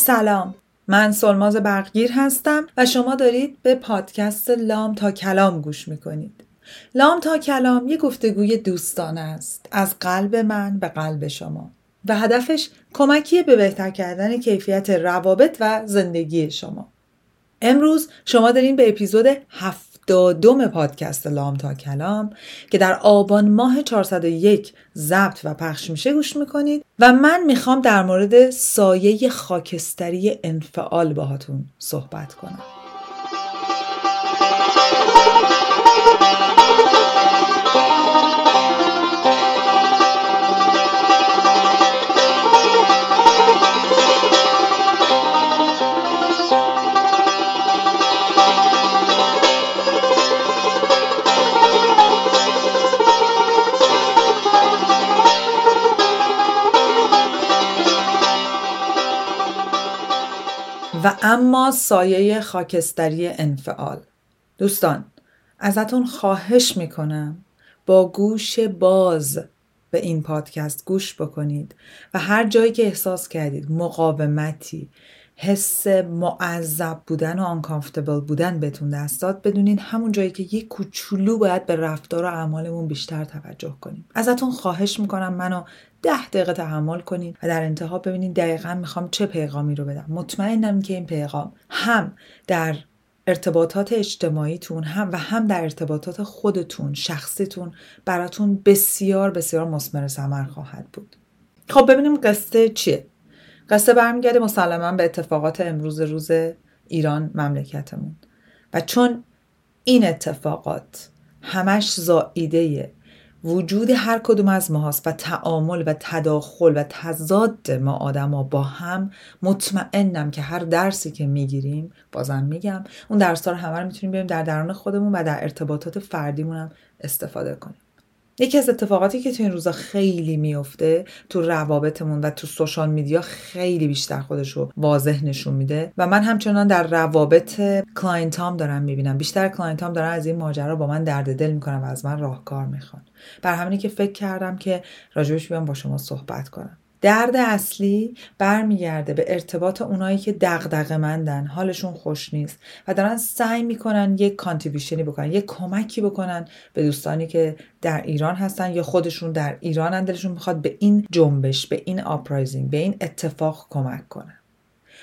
سلام. من سلماز برقگیر هستم و شما دارید به پادکست لام تا کلام گوش می‌کنید. لام تا کلام یه گفتگوی دوستانه است از قلب من به قلب شما. و هدفش کمکی به بهتر کردن کیفیت روابط و زندگی شما. امروز شما دارین به اپیزود هفتادم پادکست لام تا کلام که در آبان ماه 401 ضبط و پخش میشه گوش می‌کنید و من می‌خوام در مورد سایه خاکستری انفعال باهاتون صحبت کنم. اما سایه خاکستری انفعال. دوستان ازتون خواهش می‌کنم با گوش باز به این پادکست گوش بکنید و هر جایی که احساس کردید مقاومتی حس معذب بودن و آنکامفتبل بودن بهتون دست داد. بدونین همون جایی که یه کوچولو باید به رفتار و اعمالمون بیشتر توجه کنیم. ازتون خواهش می‌کنم منو ده دقیقه تحمل کنین و در انتها ببینین دقیقا می‌خوام چه پیغامی رو بدم. مطمئنم که این پیغام هم در ارتباطات اجتماعیتون هم و هم در ارتباطات خودتون شخصیتون براتون بسیار بسیار مسمر ثمر خواهد بود. خب ببینیم قصه چیه. قصه برمیگرده مسلما به اتفاقات امروز روز ایران مملکتمون. و چون این اتفاقات همش زائیده وجود هر کدوم از ماهاست و تعامل و تداخل و تضاد ما آدما با هم مطمئنم که هر درسی که می‌گیریم بازم میگم اون درس رو همه رو می‌تونیم بریم در درون خودمون و در ارتباطات فردیمون هم استفاده کنیم. یکی از اتفاقاتی که تو این روزا خیلی میفته تو روابطمون و تو social media خیلی بیشتر خودش رو واضح نشون میده و من همچنان در روابط client ام دارم می‌بینم. بیشتر client ام دارن از این ماجرا با من درد دل می‌کنن و از من راهکار می‌خوان. بر همینی که فکر کردم که راجبش بیام با شما صحبت کنم. درد اصلی برمیگرده به ارتباط اونایی که دغدغه مندن حالشون خوش نیست و دارن سعی می‌کنن یک contribution ی بکنن یک کمکی بکنن به دوستانی که در ایران هستن یا خودشون در ایران دلشون می‌خواد به این جنبش به این uprising به این اتفاق کمک کنن.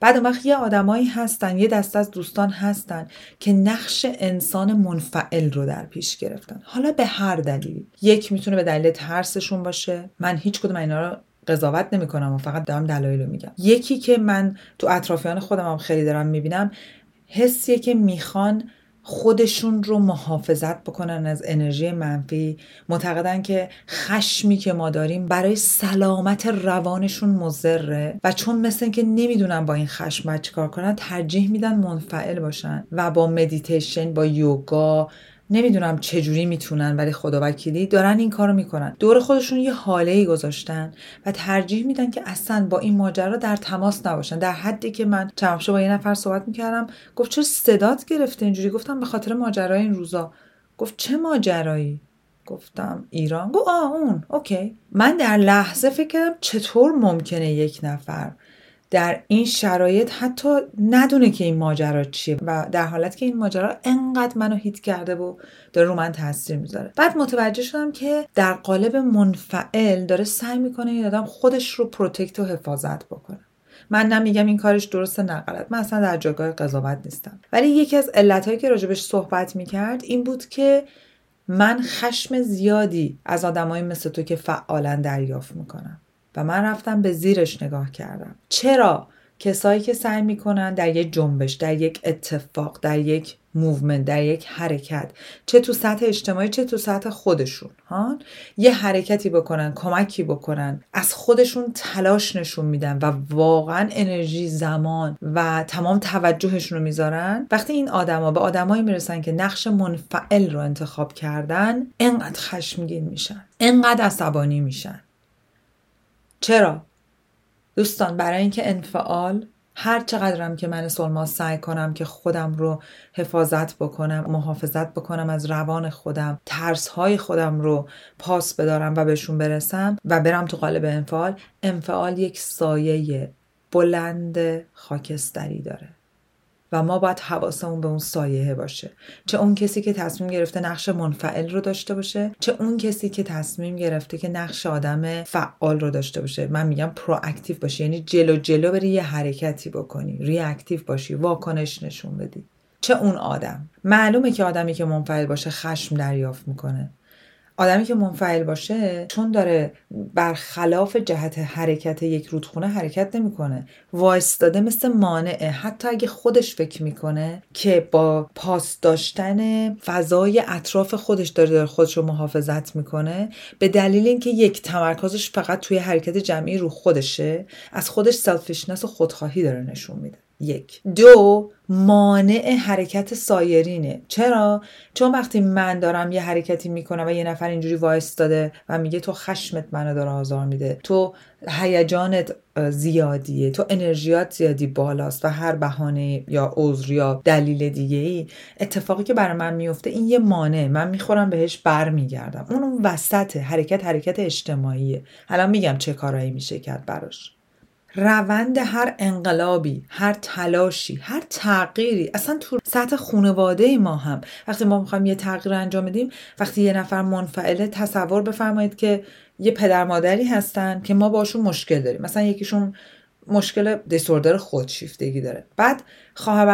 بعد اون وقت یه آدمایی هستن یه دست از دوستان هستن که نقش انسان منفعل رو در پیش گرفتن. حالا به هر دلیل. یک می‌تونه به دلیل ترسشون باشه. من هیچ کدوم اینا رو قضاوت نمی‌کنم و فقط دارم دلایل رو میگم. یکی که من تو اطرافیان خودم هم خیلی دارم می‌بینم حسیه که می‌خوان خودشون رو محافظت بکنن از انرژی منفی. معتقدن که خشمی که ما داریم برای سلامت روانشون مضره و چون مثل که نمی‌دونن با این خشم چیکار کنن ترجیح میدن منفعل باشن و با مدیتیشن با یوگا نمی‌دونم چجوری می‌تونن ولی خدا وکیلی دارن این کارو می‌کنن. دور خودشون یه حاله ای گذاشتن و ترجیح میدن که اصلا با این ماجرا در تماس نباشن. در حدی که من چند با یه نفر صحبت می‌کردم گفت چرا صدات گرفته اینجوری؟ گفتم به خاطر ماجرای این روزا. گفت چه ماجرایی؟ گفتم ایران. گفت آه اون. okay. من در لحظه فکر کردم چطور ممکنه یک نفر در این شرایط حتی ندونه که این ماجرا چیه و در حالت که این ماجرا انقدر منو hit کرده و داره رو من تاثیر می‌ذاره. بعد متوجه شدم که در قالب منفعل داره سعی می‌کنه این آدم خودش رو protect و حفاظت بکنه. من نمیگم این کارش درسته نه غلط. من اصلا در جایگاه قضاوت نیستم. ولی یکی از علتهایی که راجبش صحبت می‌کرد این بود که من خشم زیادی از آدمایی مثل تو که فعالا دریافت می‌کنم. و من رفتم به زیرش نگاه کردم. چرا؟ کسایی که سعی می‌کنن در یک جنبش در یک اتفاق در یک movement در یک حرکت چه تو سطح اجتماعی چه تو سطح خودشون ها؟ یه حرکتی بکنن کمکی بکنن از خودشون تلاش نشون میدن و واقعا انرژی زمان و تمام توجهشون رو می‌ذارن. وقتی این آدما به آدمایی می‌رسن که نقش منفعل رو انتخاب کردن انقدر خشمگین میشن انقدر عصبانی میشن. چرا؟ دوستان برای اینکه انفعال هر چقدرم که من سلماس سعی کنم که خودم رو حفاظت بکنم محافظت بکنم از روان خودم ترس های خودم رو پاس بدارم و بهشون برسم و برم تو قالب انفعال انفعال یک سایه بلند خاکستری داره و ما باید حواسمون به اون سایه باشه. چه اون کسی که تصمیم گرفته نقش منفعل رو داشته باشه چه اون کسی که تصمیم گرفته که نقش آدم فعال رو داشته باشه. من میگم proactive باشی یعنی جلو جلو بری یه حرکتی بکنی reactive باشی واکنش نشون بدی. چه اون آدم. معلومه که آدمی که منفعل باشه خشم دریافت می‌کنه. آدمی که منفعل باشه چون داره برخلاف جهت حرکت یک رودخونه حرکت نمی‌کنه. وایستاده مثل مانعه. حتی اگه خودش فکر می‌کنه که با پاس داشتن فضای اطراف خودش داره داره خودش رو محافظت می‌کنه به دلیل اینکه یک تمرکزش فقط توی حرکت جمعی رو خودشه از خودش selfishness و خودخواهی داره نشون میده. یک. دو مانع حرکت سایرینه. چرا؟ چون وقتی من دارم یه حرکتی می‌کنم و یه نفر اینجوری وایستاده و میگه تو خشمت منو داره آزار میده تو هیجانت زیادیه تو انرژیات زیادی بالاست و هر بهانه یا عذر یا دلیل دیگه ای اتفاقی که برای من میفته این یه مانع. من می‌خورم بهش برمیگردم. اون وسط حرکت حرکت اجتماعیه. الان میگم چه کارایی میشه کرد براش. روند هر انقلابی هر تلاشی هر تغییری. اصلا تو سطح خانواده ما هم. وقتی ما می‌خوایم یه تغییر انجام بدیم وقتی یه نفر منفعله تصور بفرمایید که یه پدر مادری هستن که ما باشون مشکل داریم. مثلا یکیشون مشکل دیسوردر خودشیفتگی داره. بعد خواهر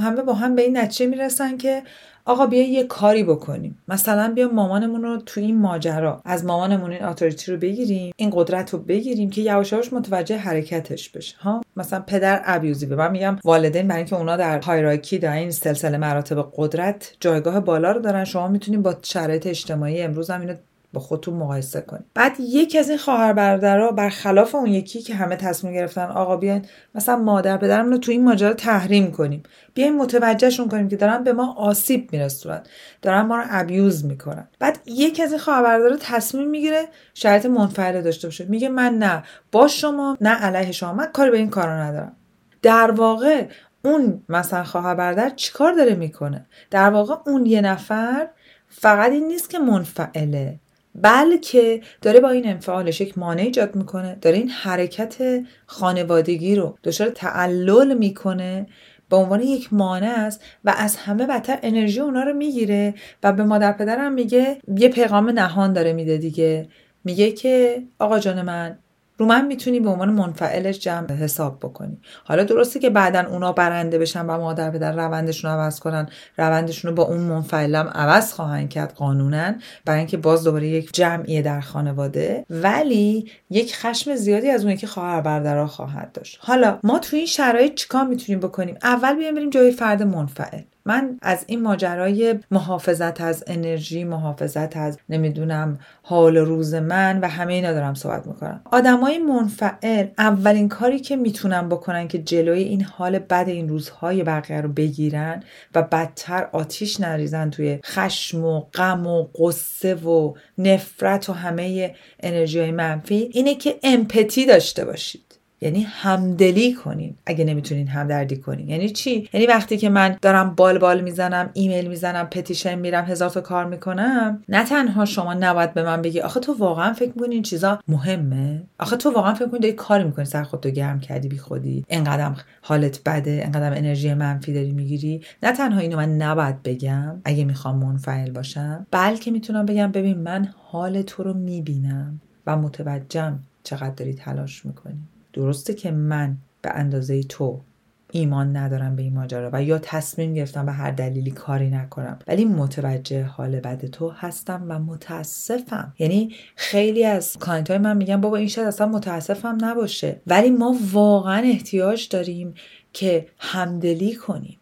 همه با هم به این نتیجه می‌رسن که آقا بیا یه کاری بکنیم. مثلا بیا مامانمون رو تو این ماجرا از مامانمون این اتوریتی رو بگیریم این قدرت رو بگیریم که یواش یواش متوجه حرکتش بشه ها؟ مثلا پدر ابیوزی به من میگم والدین برای اینکه اونا در هایرارکی در این سلسله مراتب قدرت جایگاه بالا رو دارن شما می‌تونید با شرایط اجتماعی امروز هم اینو با خودتون مقایسه کنید بعد یکی از این خواهر برادرها برخلاف اون یکی که همه تصمیم گرفتن آقا بیاین مثلا مادر پدرمون رو تو این ماجرا تحریم کنیم. بیاین متوجهشون کنیم که دارن به ما آسیب میرسونن. دارن ما رو ابیوز می‌کنن. بعد یکی از این خواهر برادرها تصمیم می‌گیره شرایط منفعله داشته باشه. میگه من نه با شما نه علیه شما. من کاری به این کارا ندارم. در واقع اون مثلا خواهر برادر چیکار داره می‌کنه؟ در واقع اون یه نفر فقط این نیست که منفعله. بلکه داره با این انفعالش یک مانع ایجاد می‌کنه داره این حرکت خانوادگی رو دچار تعلل می‌کنه به عنوان یک مانع است و از همه بدتر انرژی اونا رو می‌گیره و به مادر پدرم میگه یه پیغام نهان داره میده دیگه. میگه که آقا جان من رو من می‌تونی به عنوان منفعلش جمع حساب بکنی. حالا درسته که بعدا اونا برنده بشن و مادر پدر روندشون رو عوض کنن. روندشون رو با اون منفعلم عوض خواهند کرد قانونا برای اینکه باز دوباره یک جمعیه در خانواده. ولی یک خشم زیادی از اون که خواهر برادرها خواهد داشت. حالا ما تو این شرایط چیکار می‌تونیم بکنیم؟ اول بیایم بریم جای فرد منفعل. من از این ماجرای محافظت از انرژی محافظت از نمی‌دونم حال روز من و همه اینا دارم صحبت می‌کنم. آدمای منفعل اولین کاری که می‌تونن بکنن که جلوی این حال بد این روزهای بقیه رو بگیرن و بدتر آتیش نریزن توی خشم و غم و قصه و نفرت و همه انرژی های منفی اینه که امپتی داشته باشید. یعنی همدلی کنین اگه نمی‌تونین همدردی کنین. یعنی چی؟ یعنی وقتی که من دارم بال بال می‌زنم ایمیل می‌زنم پتیشن میرم هزار تا کار می‌کنم نه تنها شما نباید به من بگی آخه تو واقعا فکر می‌کنی این چیزا مهمه؟ آخه تو واقعا فکر می‌کنی داری کاری می‌کنی سر خودتو گرم کردی بی خودی انقدرم حالت بده انقدرم انرژی منفی داری می‌گیری. نه تنها اینو من نباید بگم اگه می‌خوام منفعل باشم بلکه می‌تونم بگم ببین من حال تو رو می‌بینم و متوجهم چقدر داری تلاش می‌کنی. درسته که من به اندازه تو ایمان ندارم به این ماجرا و یا تصمیم گرفتم به هر دلیلی کاری نکنم ولی متوجه حال بد تو هستم و متاسفم. یعنی خیلی از کانت های من میگن بابا این شاید اصلا متاسفم نباشه ولی ما واقعا احتیاج داریم که همدلی کنیم.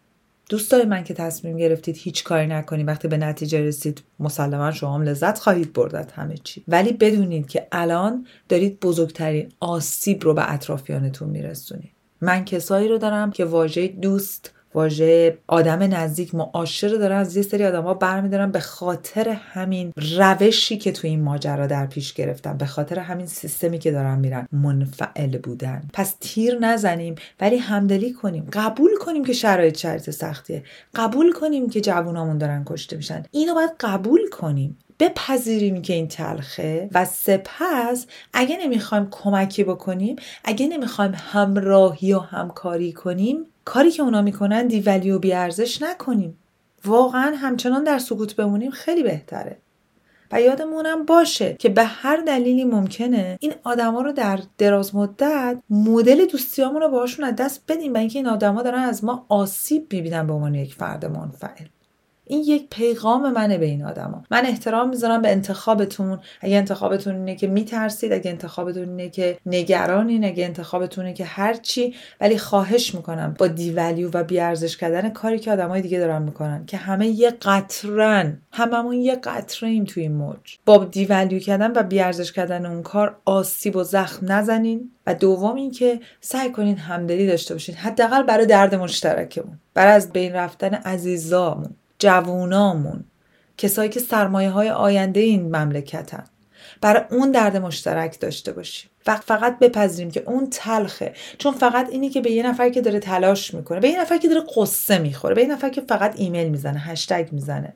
دوستای من که تصمیم گرفتید هیچ کاری نکنید وقتی به نتیجه رسید مسلما شما هم لذت خواهید برد همه چی. ولی بدونید که الان دارید بزرگترین آسیب رو به اطرافیانتون میرسونید. من کسایی رو دارم که واژه دوست واژه آدم نزدیک معاشر دارن از یه سری آدم برمیدارن. به خاطر همین روشی که تو این ماجرا در پیش گرفتن به خاطر همین سیستمی که دارن میرن منفعل بودن. پس تیر نزنیم ولی همدلی کنیم. قبول کنیم که شرایط شرایط سختیه. قبول کنیم که جوونامون دارن کشته میشن. اینو باید قبول کنیم. بپذیریم که این تلخه و سپس اگه نمی‌خوایم کمکی بکنیم اگه نمی‌خوایم همراهی و همکاری کنیم کاری که اونا می‌کنن دیولی و بیارزش نکنیم. واقعا همچنان در سکوت بمونیم خیلی بهتره. و یادمونم باشه که به هر دلیلی ممکنه این آدما رو در دراز مدت مدل دوستیامون رو باشون از دست بدیم و اینکه این آدما دارن از ما آسیب می‌بینن به عنوان یک فرد منفعل. این یک پیغام منه به این آدما. من احترام می‌ذارم به انتخابتون. اگه انتخابتون اینه که میترسید اگه انتخابتون اینه که نگرانین اگه انتخابتونه که هرچی ولی خواهش می‌کنم با دیولیو و بیارزش کردن کاری که آدمای دیگه دارن می‌کنن که همه یه قطرن. هممون یه قطره ایم توی این موج. با دیولیو کردن و بیارزش کردن اون کار آسیب و زخم نزنین. و دوم اینکه سعی کنین همدلی داشته باشین. حداقل برای درد مشترکمون. برای از بین رفتن عزیزامون. جوونامون کسایی که سرمایه های آینده این مملکتن. برای اون درد مشترک داشته باشیم. و فقط بپذیریم که اون تلخه. چون فقط اینی که به یه نفر که داره تلاش می‌کنه به یه نفر که داره قصه می‌خوره به یه نفر که فقط ایمیل می‌زنه هشتگ می‌زنه.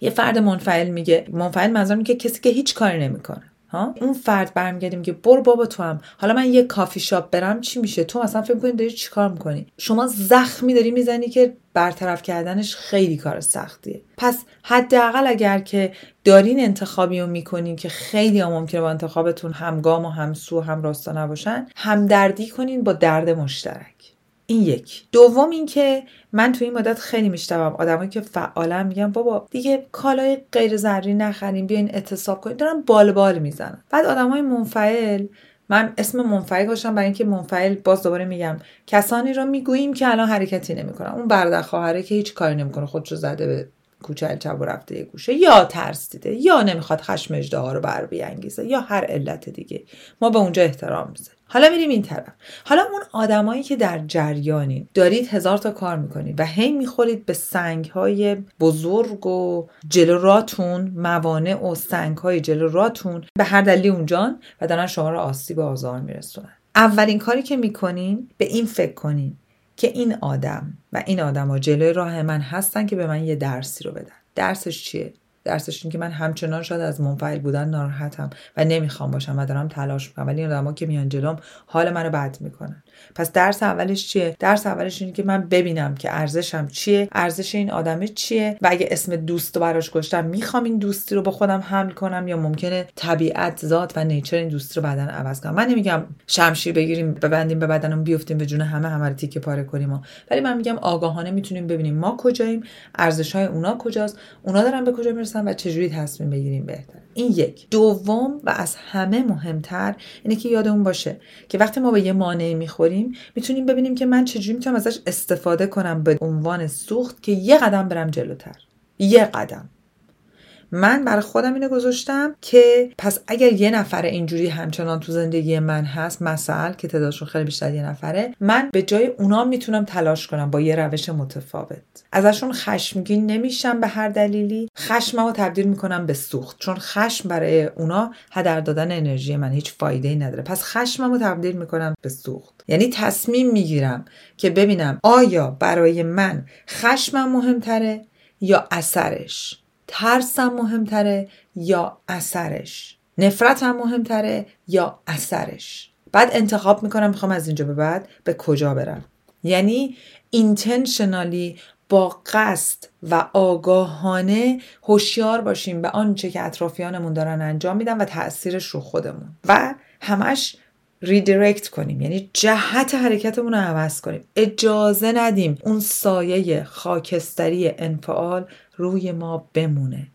یه فرد منفعل میگه منفعل منظور که کسی که هیچ کاری نمی‌کنه. ها؟ اون فرد برمیگردیم که برو بابا تو هم. حالا من یه کافی شاپ برم چی میشه؟ تو مثلا فکر کنی داری چیکار می‌کنی؟ شما زخمی داری می‌زنی که برطرف کردنش خیلی کار سختیه. پس حداقل اگر که دارین انتخابی رو می‌کنین که خیلی هم ممکنه با انتخابتون همگام و همسو و هم راستا نباشن همدردی کنین با درد مشترک. این یک. دوم اینکه من تو این مدت خیلی میشتم آدمایی که فعالا میگن بابا دیگه کالای غیر ضروری نخریم بیاین اعتصاب کنیم. دارن بال بال می‌زنن. بعد آدمای منفعل من اسم منفعل گذاشتم برای اینکه منفعل باز دوباره میگم. کسانی رو می‌گوییم که الان حرکتی نمی‌کنن. اون برادر خواهره که هیچ کاری نمی‌کنه خودشو زده به کوچه الچب و رفته یه گوشه. یا ترسیده یا نمی‌خواد خشم اجده رو بر بیانگیزه یا هر علت دیگه. ما به اونجا احترام می‌ذاریم. حالا میریم این طرف. حالا اون آدمایی که در جریانین دارید هزار تا کار می‌کنید و هی می‌خورید به سنگ های بزرگ و جلو راتون موانع و سنگ های جلو به هر دلیل اونجان و دارن شما رو آسیب آزار میرسونن. اولین کاری که می‌کنین به این فکر کنین که این آدم و این آدم ها جلوی راه من هستن که به من یه درسی رو بدن. درسش چیه؟ درسش این که من همچنان شاید از منفعل بودن ناراحتم و نمی‌خوام باشم و دارم تلاش می‌کنم. ولی این آدما که میان جلوم حال منو بد می‌کنن. پس درس اولش چیه؟ درس اولش اینه که من ببینم که ارزشم چیه ارزش این آدمه چیه و اگه اسم دوست براش گذاشتم می‌خوام این دوستی رو با خودم حمل کنم یا ممکنه طبیعت ذات و نیچر این دوستی رو بعدا عوض کنم. من نمیگم شمشیر بگیریم ببندیم به بدنم بیفتیم به جون همه همه رو تیکه پاره کنیم ولی من میگم آگاهانه می‌تونیم ببینیم ما کجاییم ارزش های اونا کجاست اونا دارن به کجا می‌رسن. و چجوری تصمیم بگیریم بهتر. این یک. دوم و از همه مهمتر اینه که یادمون باشه که وقتی ما به یه مانعی می‌خوریم می‌تونیم ببینیم که من چجوری می‌تونم ازش استفاده کنم به عنوان سوخت که یه قدم برم جلوتر. یه قدم. من برای خودم اینو گذاشتم که پس اگر یه نفر اینجوری همچنان تو زندگی من هست مثل که تعدادشون خیلی بیشتر یه نفره من به جای اونا می‌تونم تلاش کنم با یه روش متفاوت. ازشون خشمگین نمیشم به هر دلیلی. خشممو تبدیل می‌کنم به سوخت چون خشم برای اونا هدر دادن انرژی من هیچ فایده ای نداره. پس خشممو تبدیل می‌کنم به سوخت. یعنی تصمیم می‌گیرم که ببینم آیا برای من خشمم مهمتره یا اثرش. ترسم مهمتره یا اثرش؟ نفرتم مهمتره یا اثرش؟ بعد انتخاب می‌کنم می‌خوام از اینجا به بعد به کجا برم. یعنی intentionally با قصد و آگاهانه هوشیار باشیم به آنچه که اطرافیانمون دارن انجام میدن و تاثیرش رو خودمون. و همش redirect کنیم. یعنی جهت حرکتمون رو عوض کنیم. اجازه ندیم اون سایه خاکستری انفعال روی ما بمونه.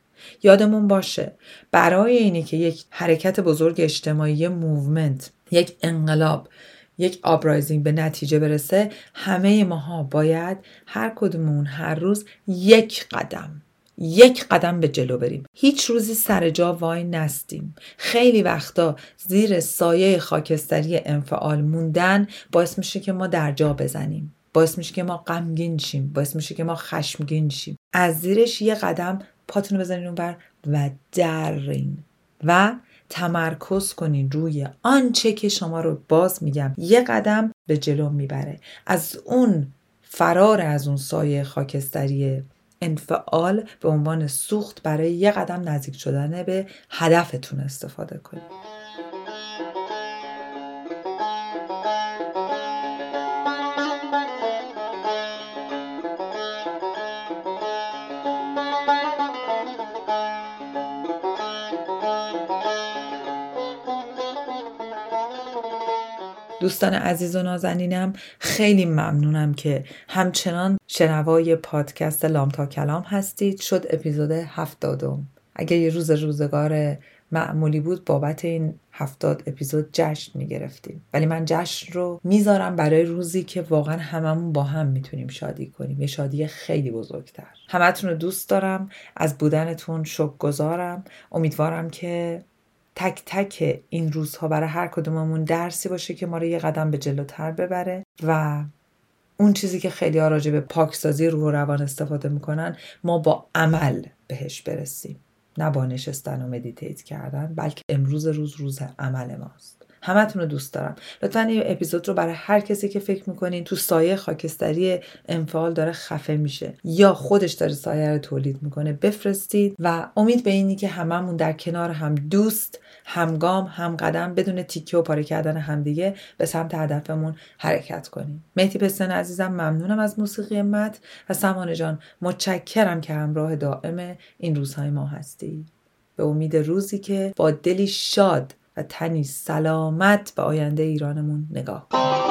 یادمون باشه برای اینی که یک حرکت بزرگ اجتماعی movement یک انقلاب یک آبرایزینگ به نتیجه برسه همه ماها باید هر کدومون هر روز یک قدم یک قدم به جلو بریم. هیچ روزی سر جا وای نستیم. خیلی وقتا زیر سایه خاکستری انفعال موندن باعث میشه که ما در جا بزنیم. باعث میشه که ما غمگین شیم. باعث میشه که ما خشمگین شیم. از زیرش یه قدم پاتون بزنین اونور و درین و تمرکز کنین روی آنچه که شما رو باز میگم. یه قدم به جلو می‌بره. از اون فرار از اون سایه خاکستری انفعال به عنوان سوخت برای یه قدم نزدیک شدن به هدفتون استفاده کنید. دوستان عزیز و نازنینم خیلی ممنونم که همچنان شنوای پادکست لام تا کلام هستید. شد اپیزود هفتادم. اگر یه روز روزگار معمولی بود بابت این هفتاد اپیزود جشن می‌گرفتیم. ولی من جشن رو می‌ذارم برای روزی که واقعا هممون با هم می‌تونیم شادی کنیم. یه شادی خیلی بزرگتر. همتون رو دوست دارم. از بودنتون شک گذارم امیدوارم که تک تک این روزها برای هر کدوممون درسی باشه که ما رو یه قدم به جلوتر ببره و اون چیزی که خیلی ها راجع به پاکسازی روح و روان استفاده می‌کنن ما با عمل بهش برسیم. نه با نشستن و مدیتیت کردن بلکه امروز روز روز عمل ماست. همتون رو دوست دارم. لطفا این اپیزود رو برای هر کسی که فکر می‌کنین تو سایه خاکستری انفعال داره خفه میشه یا خودش داره سایه رو تولید می‌کنه بفرستید و امید به اینی که هممون در کنار هم دوست همگام هم قدم بدون تیکه و پاره کردن همدیگه به سمت هدفمون حرکت کنیم. مهدی پستن عزیزم ممنونم از موسیقی مت و سمانه جان متشکرم که همراه دائم این روزهای ما هستی. به امید روزی که با دلی شاد تنی سلامت به آینده ایرانمون نگاه کنیم